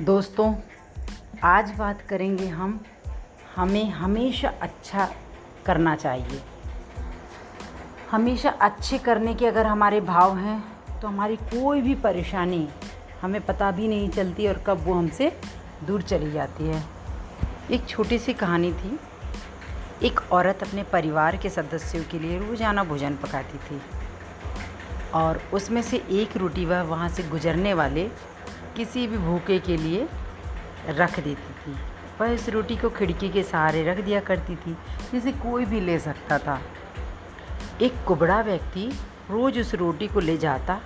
दोस्तों, आज बात करेंगे हम, हमें हमेशा अच्छा करना चाहिए। हमेशा अच्छे करने के अगर हमारे भाव हैं तो हमारी कोई भी परेशानी हमें पता भी नहीं चलती और कब वो हमसे दूर चली जाती है। एक छोटी सी कहानी थी। एक औरत अपने परिवार के सदस्यों के लिए रोज़ाना भोजन पकाती थी और उसमें से एक रोटी वह वहाँ से गुजरने वाले किसी भी भूखे के लिए रख देती थी। वह इस रोटी को खिड़की के सहारे रख दिया करती थी, जिसे कोई भी ले सकता था। एक कुबड़ा व्यक्ति रोज़ उस रोटी को ले जाता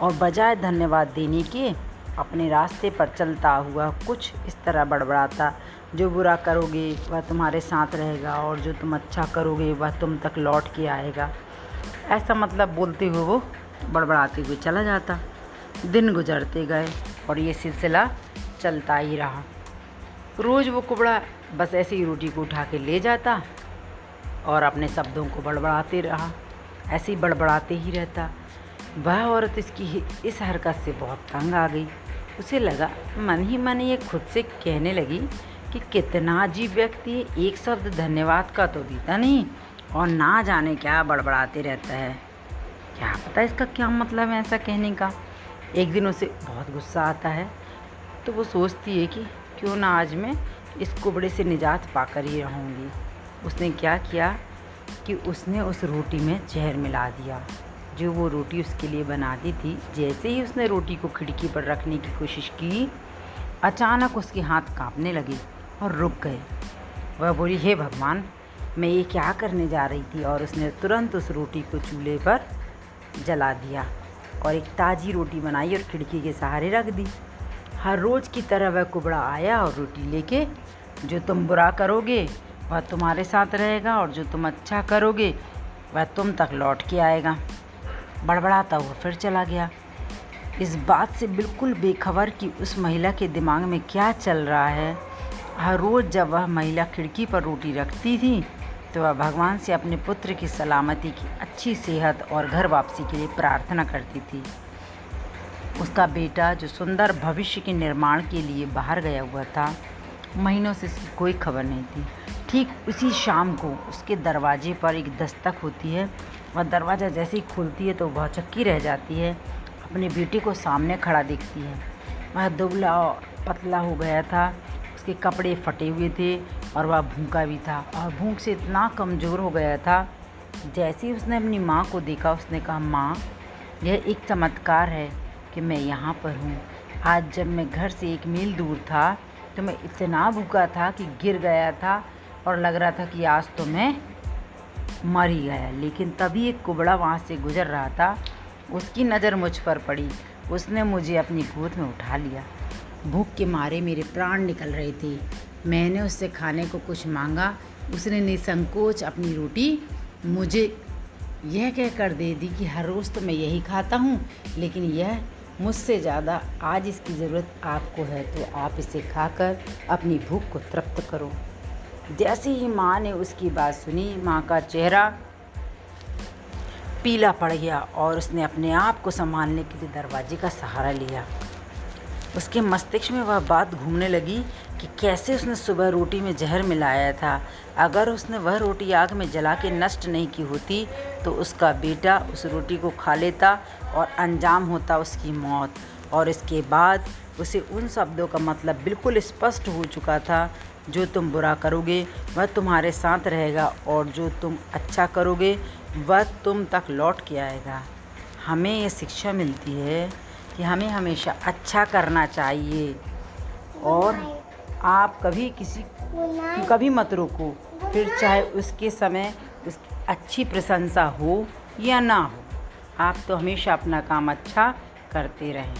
और बजाय धन्यवाद देने के अपने रास्ते पर चलता हुआ कुछ इस तरह बड़बड़ाता, जो बुरा करोगे, वह तुम्हारे साथ रहेगा और जो तुम अच्छा करोगे, वह तुम तक लौट के आएगा। ऐसा मतलब बोलते हुए वो बड़बड़ाते हुए चला जाता। दिन गुजरते गए। और ये सिलसिला चलता ही रहा। रोज़ वो कुबड़ा बस ऐसे ही रोटी को उठा के ले जाता और अपने शब्दों को बड़बड़ाते रहा। ऐसे ही बड़बड़ाते ही रहता। वह औरत इसकी इस हरकत से बहुत तंग आ गई। उसे लगा मन ही मन ये खुद से कहने लगी कि कितना अजीब व्यक्ति एक शब्द धन्यवाद का तो देता नहीं और ना जाने क्या बड़बड़ाते रहता है। क्या पता इसका क्या मतलब है ऐसा कहने का? एक दिन उसे बहुत गुस्सा आता है तो वो सोचती है कि क्यों ना आज मैं इस कुबड़े से निजात पाकर ही रहूँगी। उसने क्या किया कि उसने उस रोटी में जहर मिला दिया, जो वो रोटी उसके लिए बना दी थी। जैसे ही उसने रोटी को खिड़की पर रखने की कोशिश की, अचानक उसके हाथ कांपने लगे और रुक गए। वह बोली, हे भगवान, मैं ये क्या करने जा रही थी? और उसने तुरंत उस रोटी को चूल्हे पर जला दिया। और एक ताज़ी रोटी बनाई और खिड़की के सहारे रख दी। हर रोज़ की तरह वह कुबड़ा आया और रोटी लेके, जो तुम बुरा करोगे, वह तुम्हारे साथ रहेगा और जो तुम अच्छा करोगे, वह तुम तक लौट के आएगा। बड़बड़ाता हुआ फिर चला गया। इस बात से बिल्कुल बेखबर कि उस महिला के दिमाग में क्या चल रहा है। हर रोज़ जब वह महिला खिड़की पर रोटी रखती थी तो वह भगवान से अपने पुत्र की सलामती की अच्छी सेहत और घर वापसी के लिए प्रार्थना करती थी। उसका बेटा, जो सुंदर भविष्य के निर्माण के लिए बाहर गया हुआ था, महीनों से इसकी कोई खबर नहीं थी। ठीक उसी शाम को उसके दरवाजे पर एक दस्तक होती है। वह दरवाज़ा जैसे ही खुलती है तो वह चक्की रह जाती है। अपने बेटे को सामने खड़ा देखती है। वह दुबला पतला हो गया था। उसके कपड़े फटे हुए थे। और वह भूखा भी था और भूख से इतना कमज़ोर हो गया था। जैसे ही उसने अपनी माँ को देखा, उसने कहा, माँ, यह एक चमत्कार है कि मैं यहाँ पर हूँ। आज जब मैं घर से एक मील दूर था तो मैं इतना भूखा था कि गिर गया था और लग रहा था कि आज तो मैं मर ही गया। लेकिन तभी एक कुबड़ा वहाँ से गुज़र रहा था। उसकी नज़र मुझ पर पड़ी। उसने मुझे अपनी गोद में उठा लिया। भूख के मारे मेरे प्राण निकल रहे थे। मैंने उससे खाने को कुछ मांगा, उसने निसंकोच अपनी रोटी मुझे यह कह कर दे दी कि हर रोज़ तो मैं यही खाता हूँ, लेकिन यह मुझसे ज़्यादा आज इसकी ज़रूरत आपको है तो आप इसे खाकर अपनी भूख को तृप्त करो। जैसे ही माँ ने उसकी बात सुनी, माँ का चेहरा पीला पड़ गया और उसने अपने आप को संभालने के लिए दरवाजे का सहारा लिया। उसके मस्तिष्क में वह बात घूमने लगी कि कैसे उसने सुबह रोटी में जहर मिलाया था। अगर उसने वह रोटी आग में जला के नष्ट नहीं की होती तो उसका बेटा उस रोटी को खा लेता और अंजाम होता उसकी मौत। और इसके बाद उसे उन शब्दों का मतलब बिल्कुल स्पष्ट हो चुका था, जो तुम बुरा करोगे, वह तुम्हारे साथ रहेगा, और जो तुम अच्छा करोगे, वह तुम तक लौट के आएगा। हमें ये शिक्षा मिलती है कि हमें हमेशा अच्छा करना चाहिए। और आप कभी किसी, कभी मत रोको। फिर चाहे उसके समय उसकी अच्छी प्रशंसा हो या ना हो, आप तो हमेशा अपना काम अच्छा करते रहें।